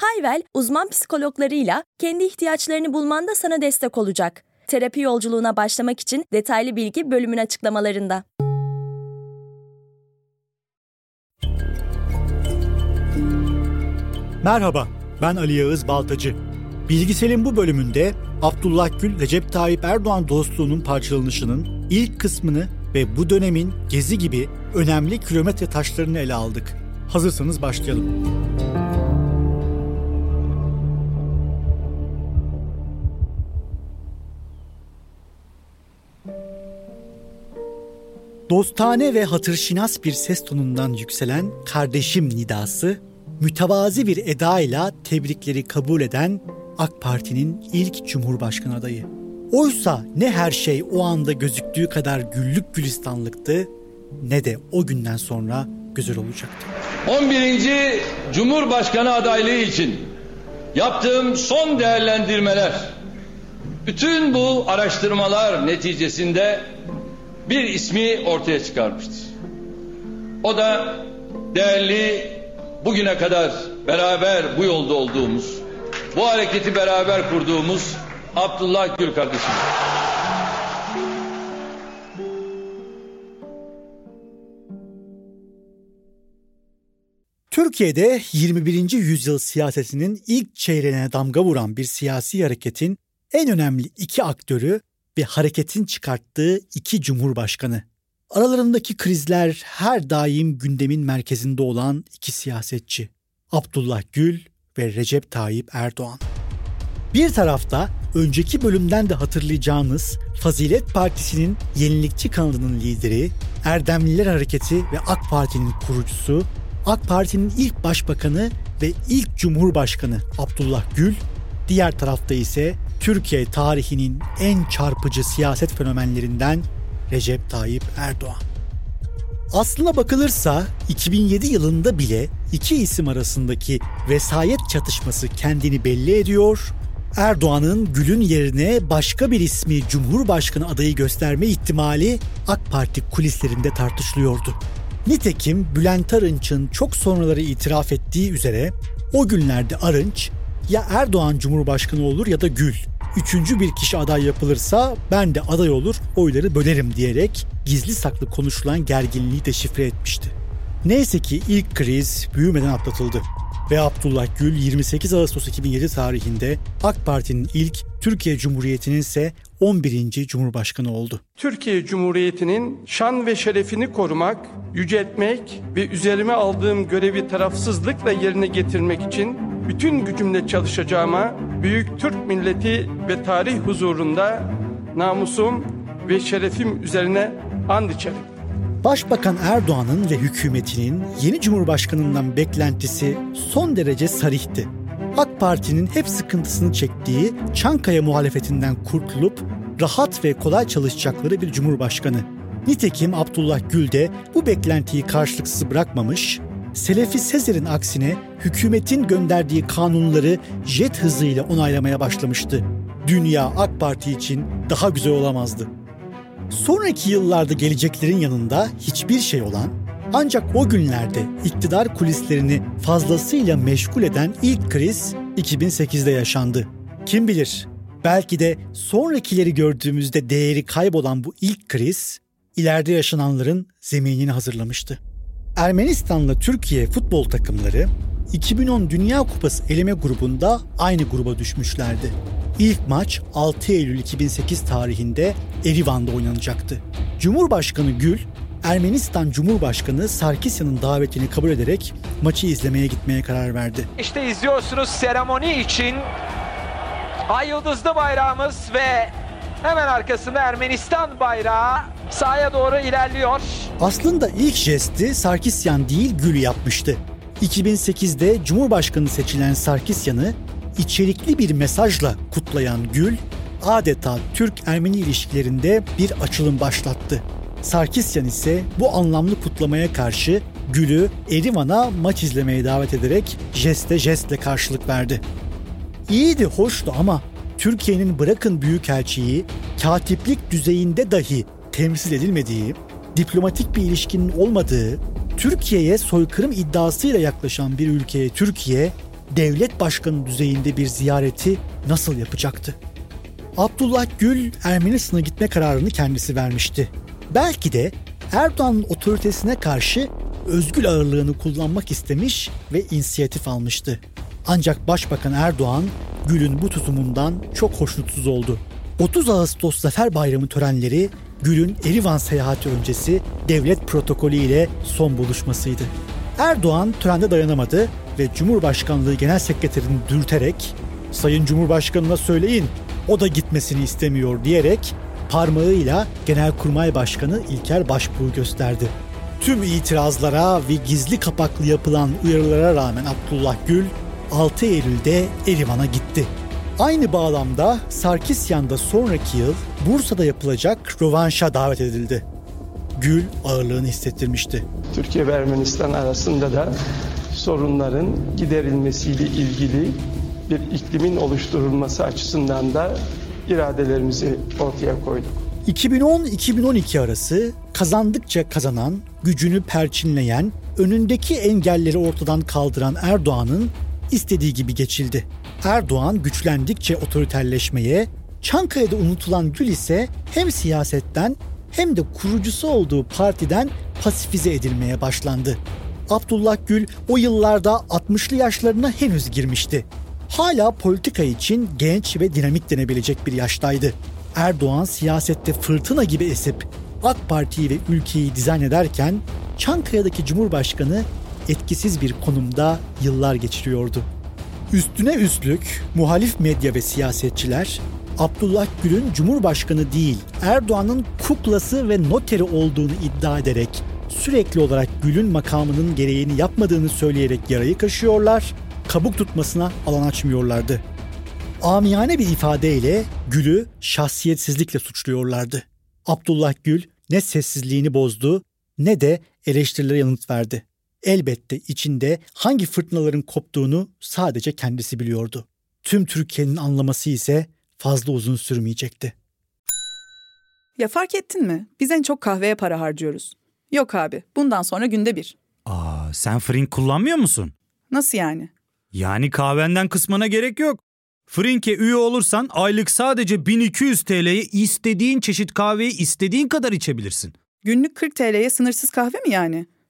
Hayvel, uzman psikologlarıyla kendi ihtiyaçlarını bulmanda sana destek olacak. Terapi yolculuğuna başlamak için detaylı bilgi bölümün açıklamalarında. Merhaba, ben Ali Yağız Baltacı. Bilgisel'in bu bölümünde Abdullah Gül, Recep Tayyip Erdoğan dostluğunun parçalanışının ilk kısmını ve bu dönemin gezi gibi önemli kilometre taşlarını ele aldık. Hazırsanız başlayalım. Dostane ve hatırşinas bir ses tonundan yükselen kardeşim nidası, mütevazi bir edayla tebrikleri kabul eden AK Parti'nin ilk Cumhurbaşkanı adayı. Oysa ne her şey o anda gözüktüğü kadar güllük gülistanlıktı ne de o günden sonra güzel olacaktı. 11. Cumhurbaşkanı adaylığı için yaptığım son değerlendirmeler bütün bu araştırmalar neticesinde bir ismi ortaya çıkarmıştır. O da değerli bugüne kadar beraber bu yolda olduğumuz, bu hareketi beraber kurduğumuz Abdullah Gül kardeşim. Türkiye'de 21. yüzyıl siyasetinin ilk çeyreğine damga vuran bir siyasi hareketin en önemli iki aktörü ve hareketin çıkarttığı iki cumhurbaşkanı. Aralarındaki krizler her daim gündemin merkezinde olan iki siyasetçi. Abdullah Gül ve Recep Tayyip Erdoğan. Bir tarafta önceki bölümden de hatırlayacağınız Fazilet Partisi'nin yenilikçi kanadının lideri, Erdemliler Hareketi ve AK Parti'nin kurucusu, AK Parti'nin ilk başbakanı ve ilk cumhurbaşkanı Abdullah Gül, diğer tarafta ise Türkiye tarihinin en çarpıcı siyaset fenomenlerinden Recep Tayyip Erdoğan. Aslına bakılırsa 2007 yılında bile iki isim arasındaki vesayet çatışması kendini belli ediyor. Erdoğan'ın Gül'ün yerine başka bir ismi Cumhurbaşkanı adayı gösterme ihtimali AK Parti kulislerinde tartışılıyordu. Nitekim Bülent Arınç'ın çok sonraları itiraf ettiği üzere o günlerde Arınç ya Erdoğan Cumhurbaşkanı olur ya da Gül. Üçüncü bir kişi aday yapılırsa ben de aday olur oyları bölerim diyerek gizli saklı konuşulan gerginliği deşifre etmişti. Neyse ki ilk kriz büyümeden atlatıldı ve Abdullah Gül 28 Ağustos 2007 tarihinde AK Parti'nin ilk, Türkiye Cumhuriyeti'nin ise 11. Cumhurbaşkanı oldu. Türkiye Cumhuriyeti'nin şan ve şerefini korumak, yüceltmek ve üzerime aldığım görevi tarafsızlıkla yerine getirmek için bütün gücümle çalışacağıma büyük Türk milleti ve tarih huzurunda namusum ve şerefim üzerine and içerim. Başbakan Erdoğan'ın ve hükümetinin yeni cumhurbaşkanından beklentisi son derece sarihti. AK Parti'nin hep sıkıntısını çektiği Çankaya muhalefetinden kurtulup rahat ve kolay çalışacakları bir cumhurbaşkanı. Nitekim Abdullah Gül de bu beklentiyi karşılıksız bırakmamış, Selefi Sezer'in aksine hükümetin gönderdiği kanunları jet hızıyla onaylamaya başlamıştı. Dünya AK Parti için daha güzel olamazdı. Sonraki yıllarda geleceklerin yanında hiçbir şey olan ancak o günlerde iktidar kulislerini fazlasıyla meşgul eden ilk kriz 2008'de yaşandı. Kim bilir belki de sonrakileri gördüğümüzde değeri kaybolan bu ilk kriz ileride yaşananların zeminini hazırlamıştı. Ermenistan'la Türkiye futbol takımları 2010 Dünya Kupası eleme grubunda aynı gruba düşmüşlerdi. İlk maç 6 Eylül 2008 tarihinde Erivan'da oynanacaktı. Cumhurbaşkanı Gül, Ermenistan Cumhurbaşkanı Sarkisyan'ın davetini kabul ederek maçı izlemeye gitmeye karar verdi. İşte izliyorsunuz seremoni için Ay Yıldızlı bayrağımız ve hemen arkasında Ermenistan bayrağı sahaya doğru ilerliyor. Aslında ilk jesti Sarkisyan değil Gül yapmıştı. 2008'de Cumhurbaşkanı seçilen Sarkisyan'ı içerikli bir mesajla kutlayan Gül, adeta Türk-Ermeni ilişkilerinde bir açılım başlattı. Sarkisyan ise bu anlamlı kutlamaya karşı Gül'ü Erivan'a maç izlemeye davet ederek jeste jestle karşılık verdi. İyiydi, hoştu ama Türkiye'nin bırakın büyükelçiyi katiplik düzeyinde dahi temsil edilmediği, diplomatik bir ilişkinin olmadığı, Türkiye'ye soykırım iddiasıyla yaklaşan bir ülkeye Türkiye, devlet başkanı düzeyinde bir ziyareti nasıl yapacaktı? Abdullah Gül Ermenistan'a gitme kararını kendisi vermişti. Belki de Erdoğan'ın otoritesine karşı özgül ağırlığını kullanmak istemiş ve inisiyatif almıştı. Ancak Başbakan Erdoğan Gül'ün bu tutumundan çok hoşnutsuz oldu. 30 Ağustos Zafer Bayramı törenleri Gül'ün Erivan seyahati öncesi devlet protokolü ile son buluşmasıydı. Erdoğan törende dayanamadı ve Cumhurbaşkanlığı Genel Sekreterini dürterek "Sayın Cumhurbaşkanına söyleyin, o da gitmesini istemiyor." diyerek parmağıyla Genelkurmay Başkanı İlker Başbuğ'u gösterdi. Tüm itirazlara ve gizli kapaklı yapılan uyarılara rağmen Abdullah Gül 6 Eylül'de Erivan'a gitti. Aynı bağlamda Sarkisyan'da sonraki yıl Bursa'da yapılacak rövanşa davet edildi. Gül ağırlığını hissettirmişti. Türkiye ve Ermenistan arasında da sorunların giderilmesiyle ilgili bir iklimin oluşturulması açısından da iradelerimizi ortaya koyduk. 2010-2012 arası kazandıkça kazanan, gücünü perçinleyen, önündeki engelleri ortadan kaldıran Erdoğan'ın istediği gibi geçildi. Erdoğan güçlendikçe otoriterleşmeye, Çankaya'da unutulan Gül ise hem siyasetten hem de kurucusu olduğu partiden pasifize edilmeye başlandı. Abdullah Gül o yıllarda 60'lı yaşlarına henüz girmişti. Hala politika için genç ve dinamik denebilecek bir yaştaydı. Erdoğan siyasette fırtına gibi esip AK Parti'yi ve ülkeyi dizayn ederken Çankaya'daki Cumhurbaşkanı etkisiz bir konumda yıllar geçiriyordu. Üstüne üstlük muhalif medya ve siyasetçiler Abdullah Gül'ün Cumhurbaşkanı değil Erdoğan'ın kuklası ve noteri olduğunu iddia ederek sürekli olarak Gül'ün makamının gereğini yapmadığını söyleyerek yarayı kaşıyorlar, kabuk tutmasına alan açmıyorlardı. Amiyane bir ifadeyle Gül'ü şahsiyetsizlikle suçluyorlardı. Abdullah Gül ne sessizliğini bozdu ne de eleştirilere yanıt verdi. Elbette içinde hangi fırtınaların koptuğunu sadece kendisi biliyordu. Tüm Türkiye'nin anlaması ise fazla uzun sürmeyecekti. Ya fark ettin mi? Biz en çok kahveye para harcıyoruz. Yok abi, bundan sonra günde bir. Aa, sen Frink kullanmıyor musun? Nasıl yani? Yani kahvenden kısmına gerek yok. Frink'e üye olursan aylık sadece 1200 TL'ye istediğin çeşit kahveyi istediğin kadar içebilirsin. Günlük 40 TL'ye sınırsız kahve mi yani?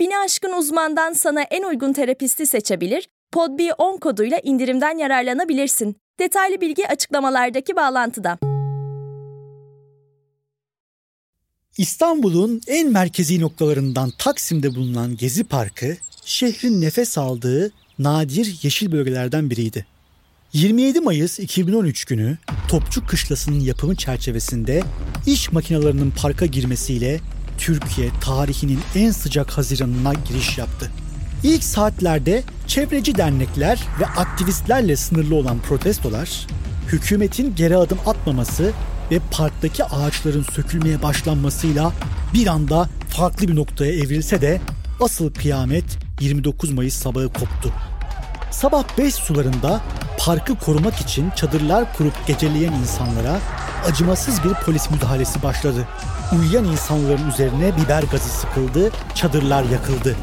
Bini aşkın uzmandan sana en uygun terapisti seçebilir, PodB10 koduyla indirimden yararlanabilirsin. Detaylı bilgi açıklamalardaki bağlantıda. İstanbul'un en merkezi noktalarından Taksim'de bulunan Gezi Parkı, şehrin nefes aldığı nadir yeşil bölgelerden biriydi. 27 Mayıs 2013 günü Topçu Kışlası'nın yapımı çerçevesinde iş makinelerinin parka girmesiyle Türkiye tarihinin en sıcak haziranına giriş yaptı. İlk saatlerde çevreci dernekler ve aktivistlerle sınırlı olan protestolar, hükümetin geri adım atmaması ve parktaki ağaçların sökülmeye başlanmasıyla bir anda farklı bir noktaya evrilse de asıl kıyamet 29 Mayıs sabahı koptu. Sabah 5 sularında parkı korumak için çadırlar kurup geceleyen insanlara acımasız bir polis müdahalesi başladı. Uyuyan insanların üzerine biber gazı sıkıldı, çadırlar yakıldı.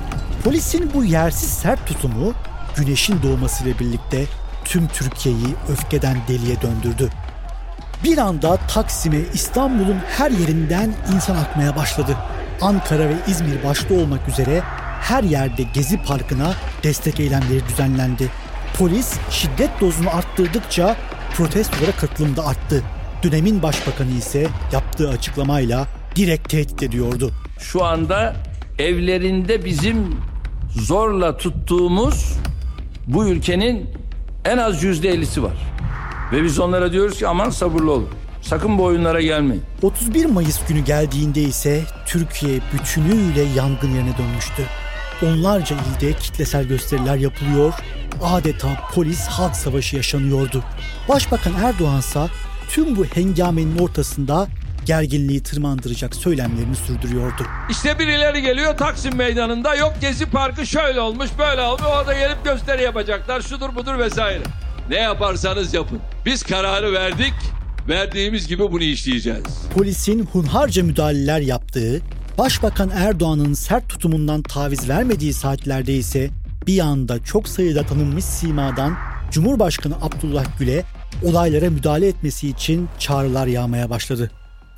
Polisin bu yersiz sert tutumu güneşin doğmasıyla birlikte tüm Türkiye'yi öfkeden deliye döndürdü. Bir anda Taksim'e İstanbul'un her yerinden insan akmaya başladı. Ankara ve İzmir başta olmak üzere her yerde Gezi Parkı'na destek eylemleri düzenlendi. Polis şiddet dozunu arttırdıkça protestolara katılım da arttı. Dönemin başbakanı ise yaptığı açıklamayla direkt tehdit ediyordu. Şu anda evlerinde bizim zorla tuttuğumuz bu ülkenin en az yüzde ellisi var. Ve biz onlara diyoruz ki aman sabırlı olun. Sakın bu oyunlara gelmeyin. 31 Mayıs günü geldiğinde ise Türkiye bütünüyle yangın yerine dönmüştü. Onlarca ilde kitlesel gösteriler yapılıyor, adeta polis halk savaşı yaşanıyordu. Başbakan Erdoğan ise tüm bu hengamenin ortasında gerginliği tırmandıracak söylemlerini sürdürüyordu. İşte birileri geliyor Taksim Meydanı'nda yok Gezi Parkı şöyle olmuş böyle olmuş orada gelip gösteri yapacaklar şudur budur vesaire. Ne yaparsanız yapın. Biz kararı verdik verdiğimiz gibi bunu işleyeceğiz. Polisin hunharca müdahaleler yaptığı, Başbakan Erdoğan'ın sert tutumundan taviz vermediği saatlerde ise bir anda çok sayıda tanınmış simadan Cumhurbaşkanı Abdullah Gül'e olaylara müdahale etmesi için çağrılar yağmaya başladı.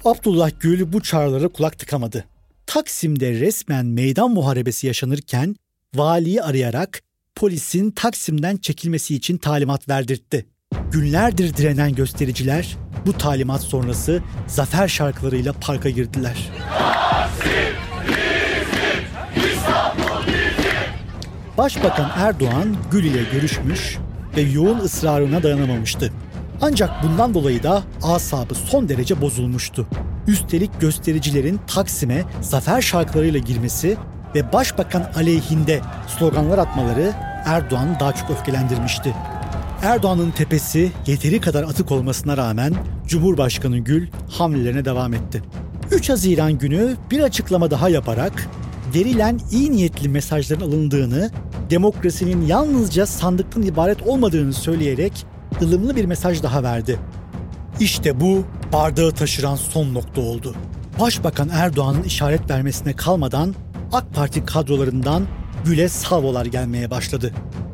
Abdullah Gül bu çağrılara kulak tıkamadı. Taksim'de resmen meydan muharebesi yaşanırken valiyi arayarak polisin Taksim'den çekilmesi için talimat verdirtti. Günlerdir direnen göstericiler bu talimat sonrası zafer şarkılarıyla parka girdiler. Başbakan Erdoğan Gül ile görüşmüş ve yoğun ısrarına dayanamamıştı. Ancak bundan dolayı da asabı son derece bozulmuştu. Üstelik göstericilerin Taksim'e zafer şarkılarıyla girmesi ve başbakan aleyhinde sloganlar atmaları Erdoğan'ı daha çok öfkelendirmişti. Erdoğan'ın tepesi yeteri kadar atık olmasına rağmen Cumhurbaşkanı Gül hamlelerine devam etti. 3 Haziran günü bir açıklama daha yaparak verilen iyi niyetli mesajların alındığını, demokrasinin yalnızca sandıktan ibaret olmadığını söyleyerek ılımlı bir mesaj daha verdi. İşte bu bardağı taşıran son nokta oldu. Başbakan Erdoğan'ın işaret vermesine kalmadan AK Parti kadrolarından Gül'e salvolar gelmeye başladı.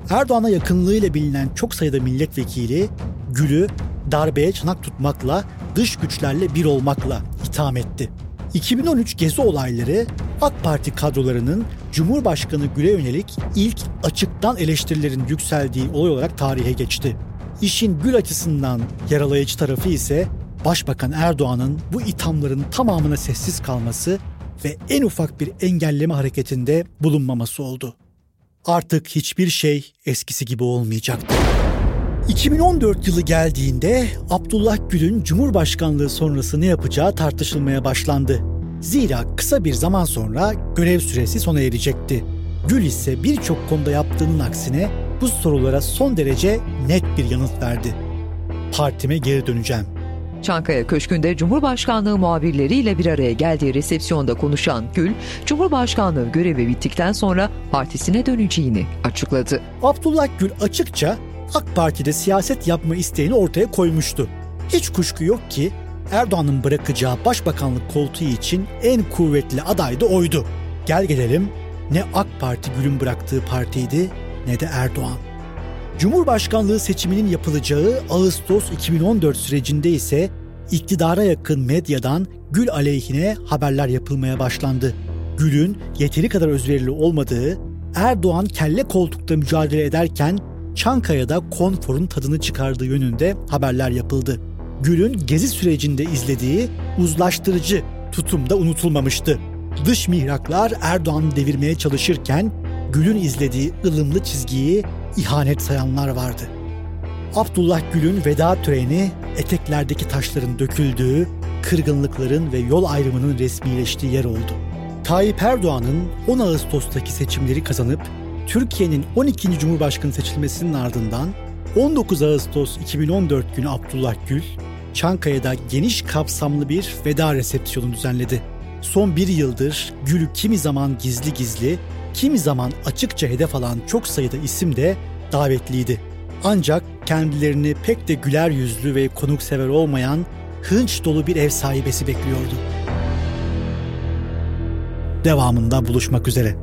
Erdoğan'a yakınlığıyla bilinen çok sayıda milletvekili Gül'ü darbeye çanak tutmakla, dış güçlerle bir olmakla itham etti. 2013 gezi olayları AK Parti kadrolarının Cumhurbaşkanı Gül'e yönelik ilk açıktan eleştirilerin yükseldiği olay olarak tarihe geçti. İşin Gül açısından yaralayıcı tarafı ise Başbakan Erdoğan'ın bu ithamların tamamına sessiz kalması ve en ufak bir engelleme hareketinde bulunmaması oldu. Artık hiçbir şey eskisi gibi olmayacaktı. 2014 yılı geldiğinde Abdullah Gül'ün Cumhurbaşkanlığı sonrası ne yapacağı tartışılmaya başlandı. Zira kısa bir zaman sonra görev süresi sona erecekti. Gül ise birçok konuda yaptığının aksine bu sorulara son derece net bir yanıt verdi. Partime geri döneceğim. Çankaya Köşkü'nde Cumhurbaşkanlığı muhabirleriyle bir araya geldiği resepsiyonda konuşan Gül, Cumhurbaşkanlığı görevi bittikten sonra partisine döneceğini açıkladı. Abdullah Gül açıkça AK Parti'de siyaset yapma isteğini ortaya koymuştu. Hiç kuşku yok ki Erdoğan'ın bırakacağı başbakanlık koltuğu için en kuvvetli aday da oydu. Gel gelelim ne AK Parti Gül'ün bıraktığı partiydi ne de Erdoğan. Cumhurbaşkanlığı seçiminin yapılacağı Ağustos 2014 sürecinde ise iktidara yakın medyadan Gül aleyhine haberler yapılmaya başlandı. Gül'ün yeteri kadar özverili olmadığı, Erdoğan kelle koltukta mücadele ederken Çankaya'da konforun tadını çıkardığı yönünde haberler yapıldı. Gül'ün gezi sürecinde izlediği uzlaştırıcı tutumda unutulmamıştı. Dış mihraklar Erdoğan'ı devirmeye çalışırken Gül'ün izlediği ılımlı çizgiyi ihanet sayanlar vardı. Abdullah Gül'ün veda töreni eteklerdeki taşların döküldüğü, kırgınlıkların ve yol ayrımının resmileştiği yer oldu. Tayyip Erdoğan'ın 10 Ağustos'taki seçimleri kazanıp Türkiye'nin 12. Cumhurbaşkanı seçilmesinin ardından 19 Ağustos 2014 günü Abdullah Gül, Çankaya'da geniş kapsamlı bir veda resepsiyonu düzenledi. Son bir yıldır Gül'ü kimi zaman gizli gizli, kimi zaman açıkça hedef alan çok sayıda isim de davetliydi. Ancak kendilerini pek de güler yüzlü ve konuksever olmayan hınç dolu bir ev sahibesi bekliyordu. Devamında buluşmak üzere.